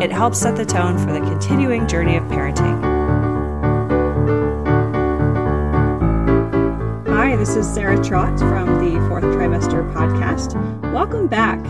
it helps set the tone for the continuing journey of parenting. Hi, this is Sarah Trott from the Fourth Trimester Podcast. Welcome back.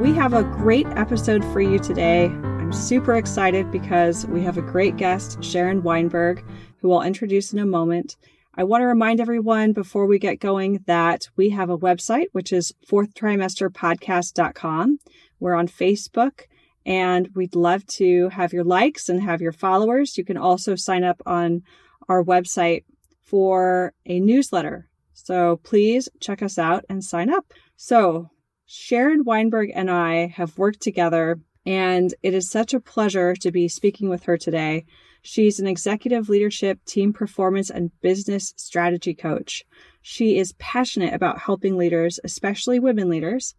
We have a great episode for you today. I'm super excited because we have a great guest, Sharon Weinberg, who I'll introduce in a moment. I want to remind everyone before we get going that we have a website, which is fourthtrimesterpodcast.com. We're on Facebook and we'd love to have your likes and have your followers. You can also sign up on our website for a newsletter. So please check us out and sign up. So Sharon Weinberg and I have worked together and it is such a pleasure to be speaking with her today. She's an executive leadership, team performance, and business strategy coach. She is passionate about helping leaders, especially women leaders,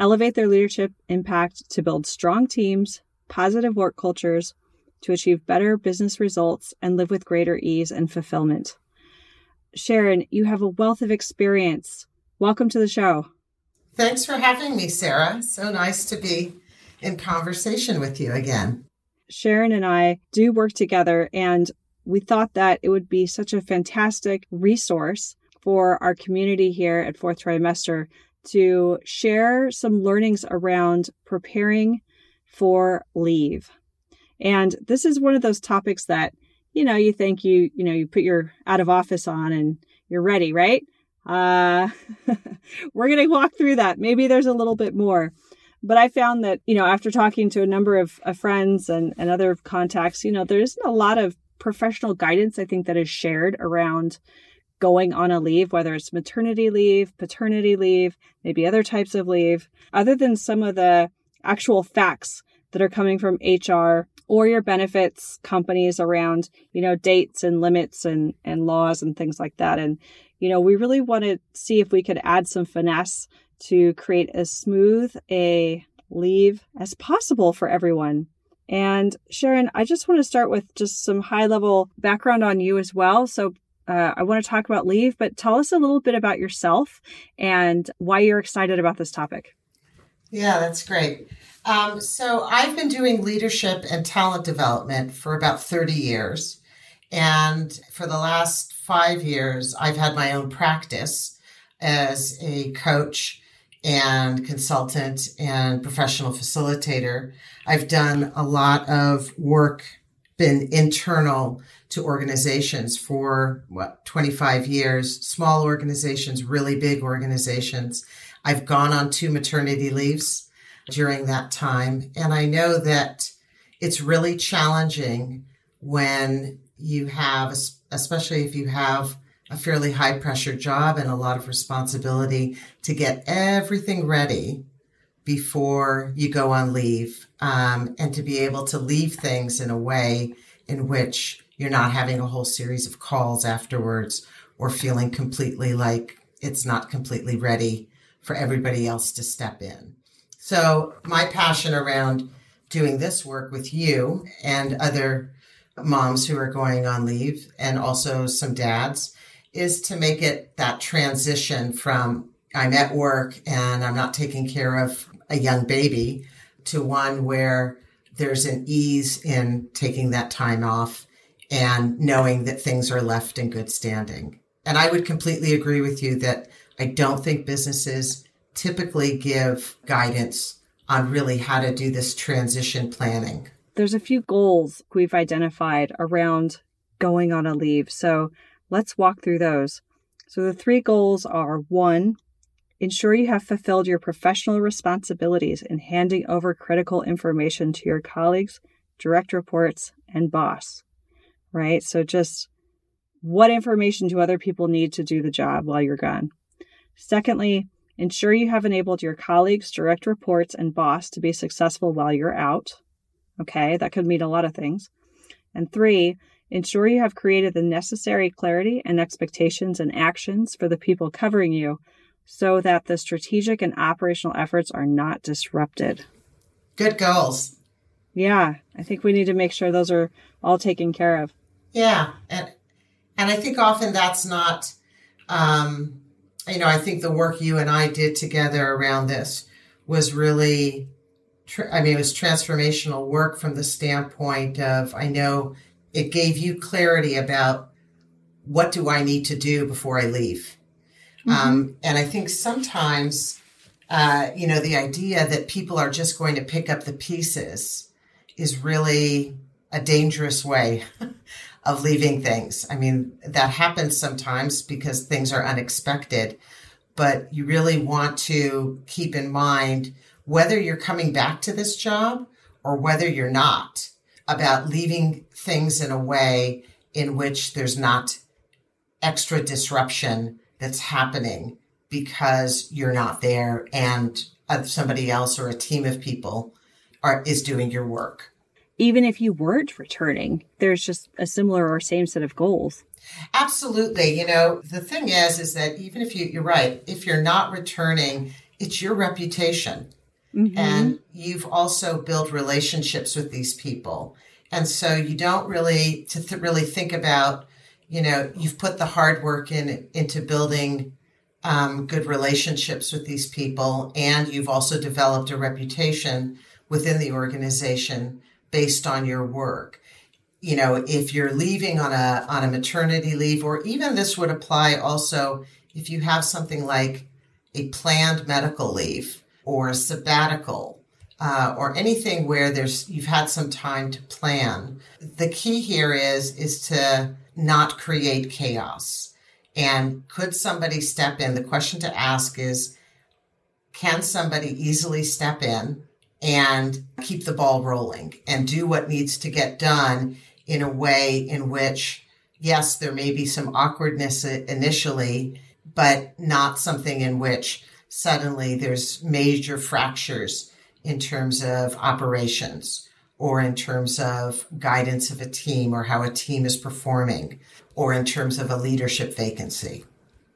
elevate their leadership impact to build strong teams, positive work cultures, to achieve better business results, and live with greater ease and fulfillment. Sharon, you have a wealth of experience. Welcome to the show. Thanks for having me, Sarah. So nice to be in conversation with you again. Sharon and I do work together, and we thought that it would be such a fantastic resource for our community here at Fourth Trimester to share some learnings around preparing for leave. And this is one of those topics that, you know, you think you, you know, you put your out of office on and you're ready, right? Uh, we're going to walk through that. Maybe there's a little bit more. But I found that, you know, after talking to a number of, of friends and, and other contacts, you know, there isn't a lot of professional guidance, I think, that is shared around going on a leave, whether it's maternity leave, paternity leave, maybe other types of leave, other than some of the actual facts that are coming from HR or your benefits companies around, you know, dates and limits and, and laws and things like that. And, you know, we really want to see if we could add some finesse to create as smooth a leave as possible for everyone. And Sharon, I just want to start with just some high level background on you as well. So, uh, I want to talk about leave, but tell us a little bit about yourself and why you're excited about this topic. Yeah, that's great. Um, so, I've been doing leadership and talent development for about 30 years. And for the last five years, I've had my own practice as a coach and consultant and professional facilitator. I've done a lot of work, been internal to organizations for what, 25 years, small organizations, really big organizations. I've gone on two maternity leaves during that time. And I know that it's really challenging when you have, especially if you have a fairly high pressure job and a lot of responsibility to get everything ready before you go on leave um, and to be able to leave things in a way in which you're not having a whole series of calls afterwards or feeling completely like it's not completely ready for everybody else to step in. So, my passion around doing this work with you and other moms who are going on leave and also some dads is to make it that transition from I'm at work and I'm not taking care of a young baby to one where there's an ease in taking that time off and knowing that things are left in good standing. And I would completely agree with you that I don't think businesses typically give guidance on really how to do this transition planning. There's a few goals we've identified around going on a leave. So Let's walk through those. So, the three goals are one, ensure you have fulfilled your professional responsibilities in handing over critical information to your colleagues, direct reports, and boss. Right? So, just what information do other people need to do the job while you're gone? Secondly, ensure you have enabled your colleagues, direct reports, and boss to be successful while you're out. Okay, that could mean a lot of things. And three, ensure you have created the necessary clarity and expectations and actions for the people covering you so that the strategic and operational efforts are not disrupted. Good goals. Yeah, I think we need to make sure those are all taken care of. Yeah, and and I think often that's not, um, you know, I think the work you and I did together around this was really, I mean, it was transformational work from the standpoint of I know it gave you clarity about what do I need to do before I leave, mm-hmm. um, and I think sometimes. Uh, you know, the idea that people are just going to pick up the pieces is really a dangerous way of leaving things. I mean, that happens sometimes because things are unexpected, but you really want to keep in mind whether you're coming back to this job or whether you're not about leaving things in a way in which there's not extra disruption that's happening because you're not there and somebody else or a team of people are is doing your work even if you weren't returning, there's just a similar or same set of goals. Absolutely. You know, the thing is, is that even if you, you're right, if you're not returning, it's your reputation. Mm-hmm. And you've also built relationships with these people. And so you don't really, to th- really think about, you know, you've put the hard work in into building um, good relationships with these people. And you've also developed a reputation within the organization based on your work. You know, if you're leaving on a on a maternity leave, or even this would apply also if you have something like a planned medical leave or a sabbatical uh, or anything where there's you've had some time to plan. The key here is is to not create chaos. And could somebody step in? The question to ask is, can somebody easily step in and keep the ball rolling and do what needs to get done in a way in which, yes, there may be some awkwardness initially, but not something in which suddenly there's major fractures in terms of operations or in terms of guidance of a team or how a team is performing or in terms of a leadership vacancy.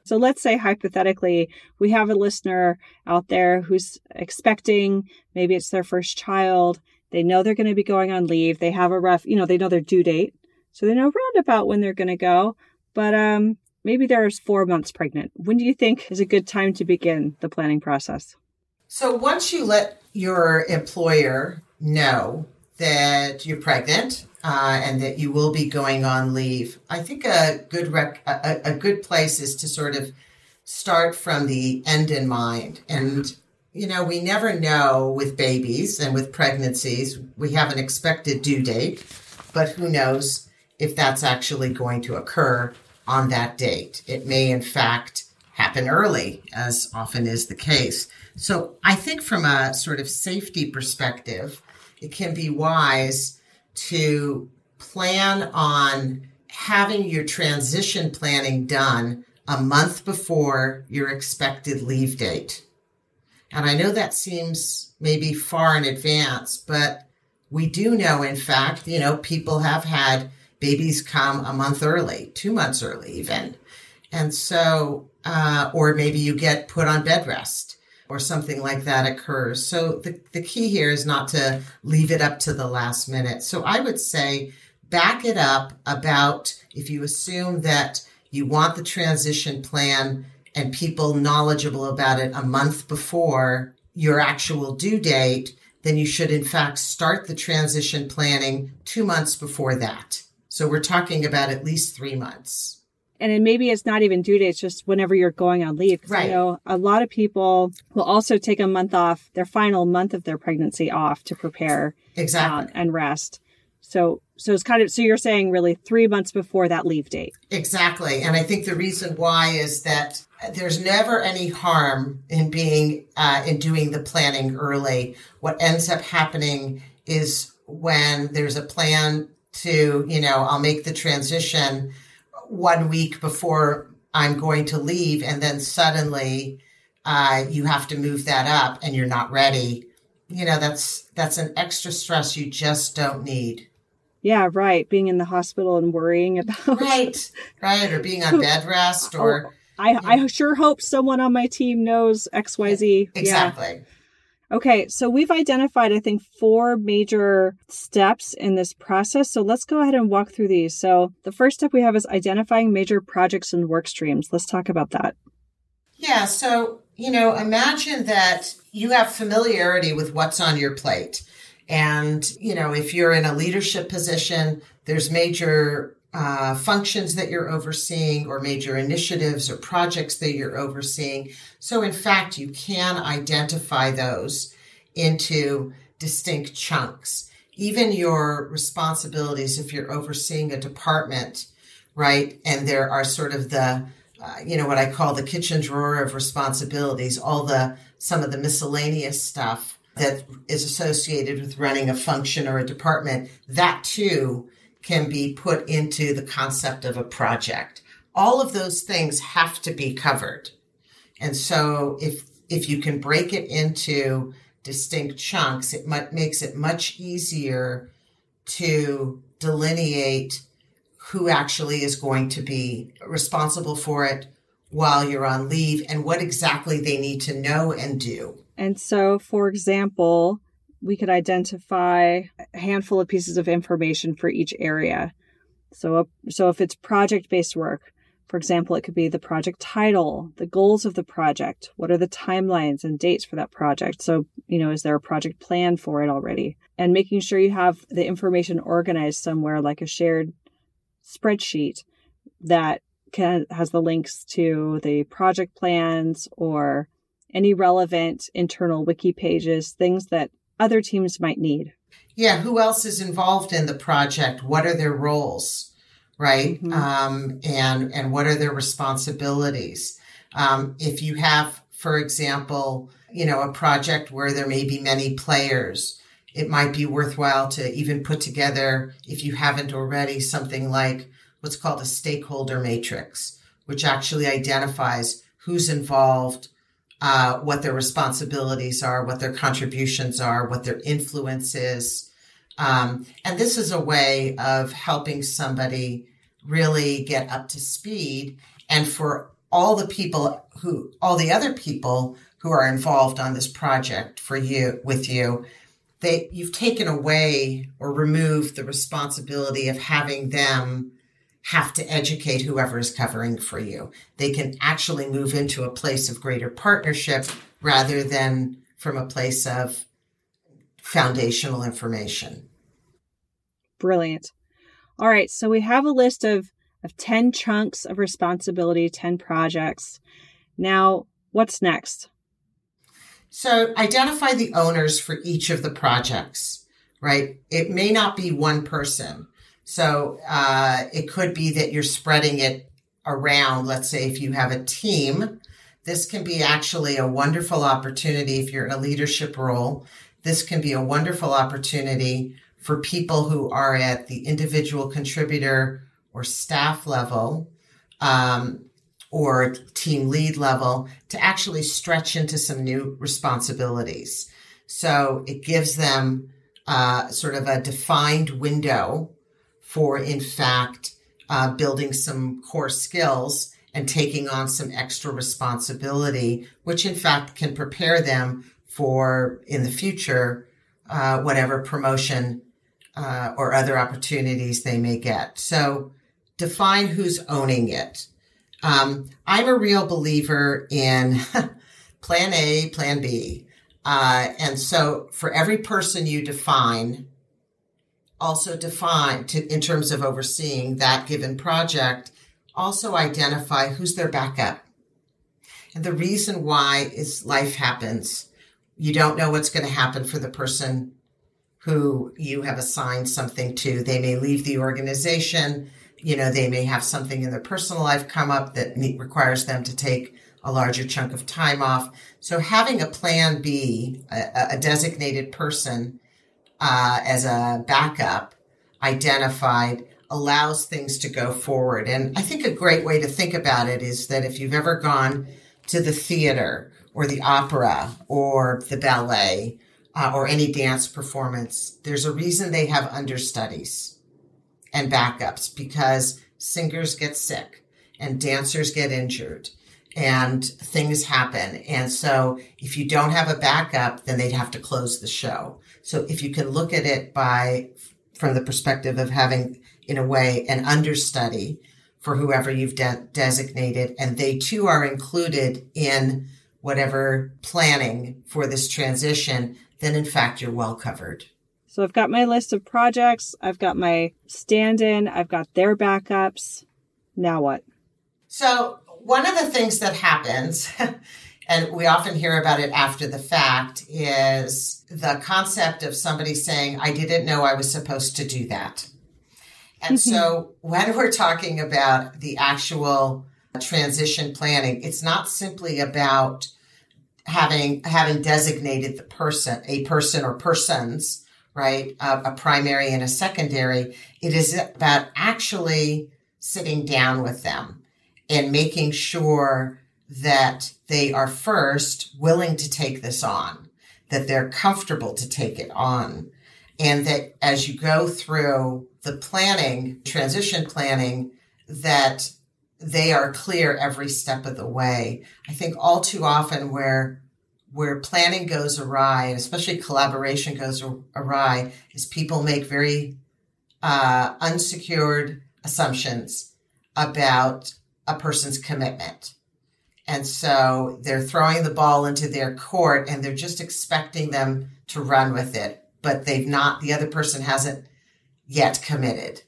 So let's say hypothetically, we have a listener out there who's expecting, maybe it's their first child. They know they're going to be going on leave. They have a rough, you know, they know their due date. So they know roundabout when they're going to go. But um, maybe they're four months pregnant. When do you think is a good time to begin the planning process? So once you let your employer know that you're pregnant uh, and that you will be going on leave. I think a good rec- a, a good place is to sort of start from the end in mind. And you know, we never know with babies and with pregnancies. We have an expected due date, but who knows if that's actually going to occur on that date? It may, in fact, happen early, as often is the case. So I think from a sort of safety perspective, it can be wise to plan on having your transition planning done a month before your expected leave date. And I know that seems maybe far in advance, but we do know, in fact, you know, people have had babies come a month early, two months early, even. And so, uh, or maybe you get put on bed rest or something like that occurs. So the, the key here is not to leave it up to the last minute. So I would say back it up about if you assume that you want the transition plan and people knowledgeable about it a month before your actual due date, then you should in fact start the transition planning two months before that. So we're talking about at least three months and then maybe it's not even due date, it's just whenever you're going on leave. Right. I know a lot of people will also take a month off, their final month of their pregnancy off to prepare exactly uh, and rest. So, so it's kind of so you're saying really three months before that leave date. Exactly, and I think the reason why is that there's never any harm in being uh, in doing the planning early. What ends up happening is when there's a plan to, you know, I'll make the transition one week before I'm going to leave, and then suddenly uh, you have to move that up and you're not ready. you know, that's that's an extra stress you just don't need. Yeah, right. Being in the hospital and worrying about right, right, or being on bed rest, or oh, I, I sure hope someone on my team knows X Y Z. Exactly. Yeah. Okay, so we've identified, I think, four major steps in this process. So let's go ahead and walk through these. So the first step we have is identifying major projects and work streams. Let's talk about that. Yeah, so, you know, imagine that you have familiarity with what's on your plate. And, you know, if you're in a leadership position, there's major uh, functions that you're overseeing or major initiatives or projects that you're overseeing. So, in fact, you can identify those into distinct chunks. Even your responsibilities, if you're overseeing a department, right, and there are sort of the uh, you know what I call the kitchen drawer of responsibilities, all the some of the miscellaneous stuff that is associated with running a function or a department, that too can be put into the concept of a project. All of those things have to be covered. And so if, if you can break it into distinct chunks, it might, makes it much easier to delineate who actually is going to be responsible for it while you're on leave and what exactly they need to know and do. And so, for example, we could identify a handful of pieces of information for each area. So, so if it's project based work, for example, it could be the project title, the goals of the project, what are the timelines and dates for that project. So, you know, is there a project plan for it already? And making sure you have the information organized somewhere like a shared spreadsheet that can, has the links to the project plans or any relevant internal wiki pages, things that other teams might need. Yeah, who else is involved in the project? What are their roles, right? Mm-hmm. Um, and and what are their responsibilities? Um, if you have, for example, you know, a project where there may be many players, it might be worthwhile to even put together, if you haven't already, something like what's called a stakeholder matrix, which actually identifies who's involved, uh, what their responsibilities are, what their contributions are, what their influence is. Um, and this is a way of helping somebody really get up to speed. And for all the people who, all the other people who are involved on this project for you, with you, they, you've taken away or removed the responsibility of having them have to educate whoever is covering for you. They can actually move into a place of greater partnership rather than from a place of foundational information. Brilliant. All right, so we have a list of of 10 chunks of responsibility, 10 projects. Now, what's next? So, identify the owners for each of the projects, right? It may not be one person. So uh, it could be that you're spreading it around. Let's say if you have a team, this can be actually a wonderful opportunity if you're in a leadership role. This can be a wonderful opportunity for people who are at the individual contributor or staff level um, or team lead level to actually stretch into some new responsibilities. So it gives them uh, sort of a defined window for, in fact, uh, building some core skills and taking on some extra responsibility, which in fact can prepare them for in the future uh, whatever promotion uh, or other opportunities they may get. So define who's owning it. Um, I'm a real believer in plan A, plan B. Uh, and so for every person you define, also define to, in terms of overseeing that given project, also identify who's their backup. And the reason why is life happens. You don't know what's going to happen for the person who you have assigned something to. They may leave the organization. You know, they may have something in their personal life come up that requires them to take a larger chunk of time off. So having a plan B, a, a designated person uh, as a backup identified allows things to go forward. And I think a great way to think about it is that if you've ever gone to the theater or the opera or the ballet, uh, or any dance performance, there's a reason they have understudies and backups because singers get sick and dancers get injured and things happen. And so if you don't have a backup, then they'd have to close the show. So if you can look at it by, from the perspective of having, in a way, an understudy for whoever you've de- designated, and they too are included in whatever planning for this transition, then in fact you're well covered. So I've got my list of projects, I've got my stand in, I've got their backups. Now what? So, one of the things that happens, and we often hear about it after the fact, is the concept of somebody saying, I didn't know I was supposed to do that. And so mm-hmm. when we're talking about the actual transition planning, it's not simply about having having designated the person, a person or persons, right, a, a primary and a secondary. It is about actually sitting down with them and making sure that they are first willing to take this on, that they're comfortable to take it on, and that as you go through the planning, transition planning, that they are clear every step of the way. I think all too often where where planning goes awry, and especially collaboration goes awry, is people make very uh, unsecured assumptions about a person's commitment. And so they're throwing the ball into their court and they're just expecting them to run with it, but they've not, the other person hasn't yet committed.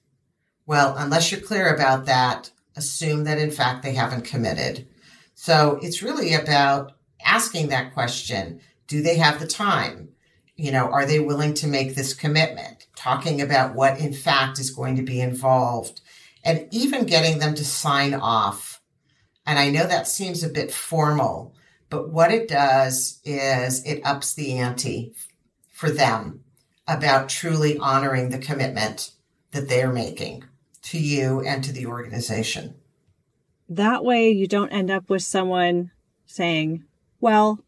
Well, unless you're clear about that, assume that in fact they haven't committed. So it's really about asking that question. Do they have the time? You know, are they willing to make this commitment? Talking about what in fact is going to be involved and even getting them to sign off. And I know that seems a bit formal, but what it does is it ups the ante for them about truly honoring the commitment that they're making to you and to the organization. That way, you don't end up with someone saying, Well,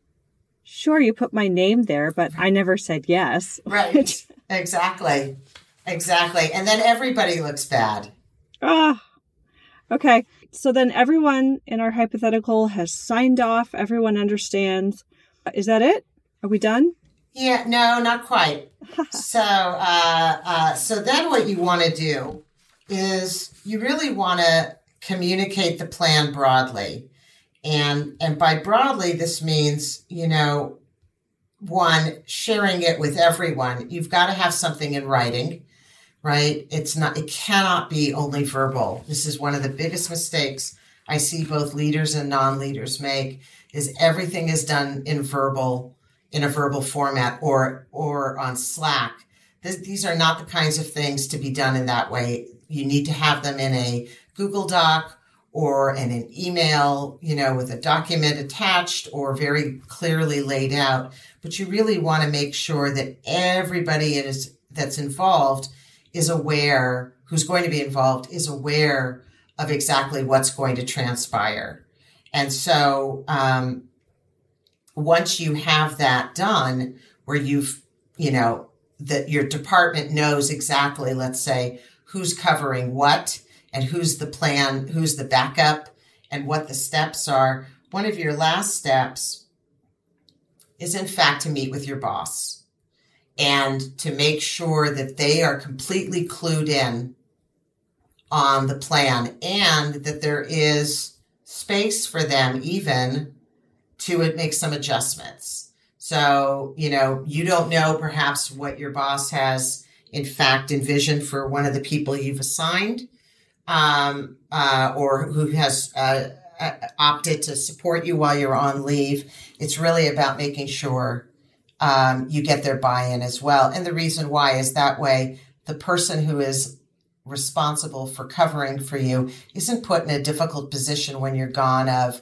sure, you put my name there, but I never said yes. Right. exactly. Exactly. And then everybody looks bad. Ah. Okay. So then everyone in our hypothetical has signed off. Everyone understands. Is that it? Are we done? Yeah, no, not quite. so, uh, uh, so then what you want to do is you really want to communicate the plan broadly, and and by broadly this means you know one sharing it with everyone. You've got to have something in writing, right? It's not. It cannot be only verbal. This is one of the biggest mistakes I see both leaders and non-leaders make. Is everything is done in verbal in a verbal format or or on Slack. This, these are not the kinds of things to be done in that way. You need to have them in a Google Doc or in an email, you know, with a document attached or very clearly laid out. But you really want to make sure that everybody is that's involved is aware, who's going to be involved is aware of exactly what's going to transpire. And so, um, once you have that done, where you've, you know, that your department knows exactly, let's say, who's covering what and who's the plan, who's the backup, and what the steps are. One of your last steps is, in fact, to meet with your boss and to make sure that they are completely clued in on the plan and that there is space for them even to make some adjustments. So, you know, you don't know perhaps what your boss has in fact envisioned for one of the people you've assigned, um, uh, or who has uh, uh, opted to support you while you're on leave. It's really about making sure um, you get their buy-in as well. And the reason why is that way the person who is responsible for covering for you isn't put in a difficult position when you're gone of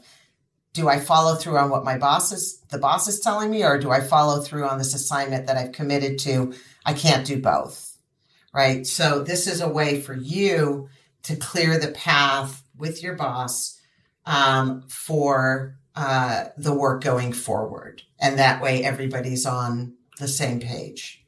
do I follow through on what my boss is the boss is telling me or do I follow through on this assignment that I've committed to? I can't do both. Right? So this is a way for you to clear the path with your boss um, for uh, the work going forward. And that way everybody's on the same page.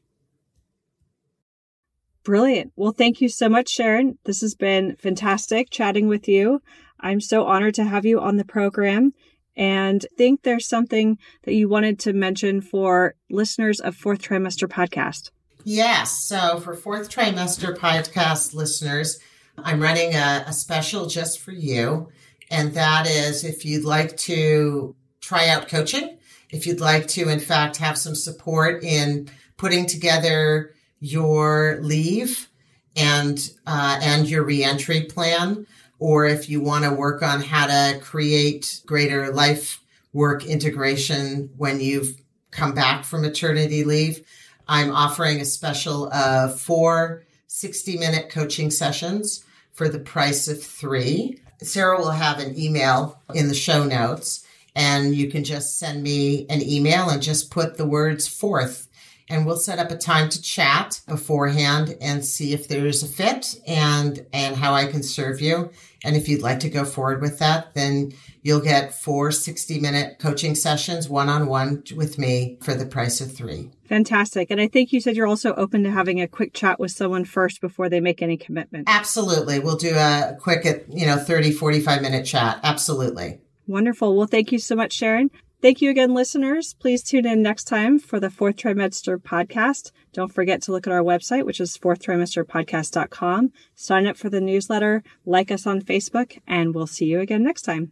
Brilliant. Well, thank you so much, Sharon. This has been fantastic chatting with you. I'm so honored to have you on the program and think there's something that you wanted to mention for listeners of fourth trimester podcast. Yes. So for fourth trimester podcast listeners, I'm running a, a special just for you. And that is if you'd like to try out coaching, if you'd like to, in fact, have some support in putting together your leave and uh, and your reentry plan, or if you want to work on how to create greater life work integration when you've come back from maternity leave, I'm offering a special of four 60 minute coaching sessions for the price of three. Sarah will have an email in the show notes and you can just send me an email and just put the words fourth. and we'll set up a time to chat beforehand and see if there's a fit and and how I can serve you. And if you'd like to go forward with that, then you'll get four 60 minute coaching sessions one on one with me for the price of three. Fantastic. And I think you said you're also open to having a quick chat with someone first before they make any commitment. Absolutely. We'll do a quick, uh, you know, 30, 45 minute chat. Absolutely. Wonderful. Well, thank you so much, Sharon. Thank you again, listeners. Please tune in next time for the Fourth Trimester podcast. Don't forget to look at our website, which is fourthtrimesterpodcast.com. Sign up for the newsletter, like us on Facebook, and we'll see you again next time.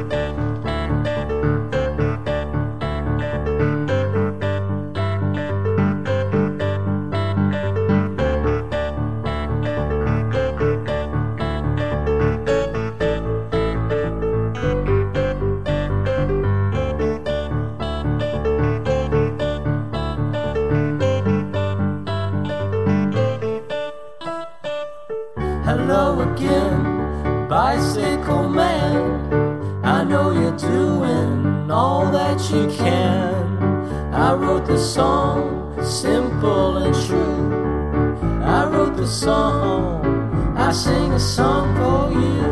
Song, I sing a song for you.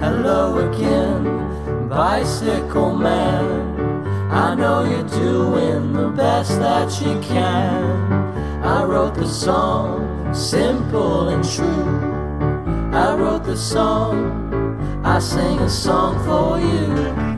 Hello again, bicycle man. I know you're doing the best that you can. I wrote the song, simple and true. I wrote the song, I sing a song for you.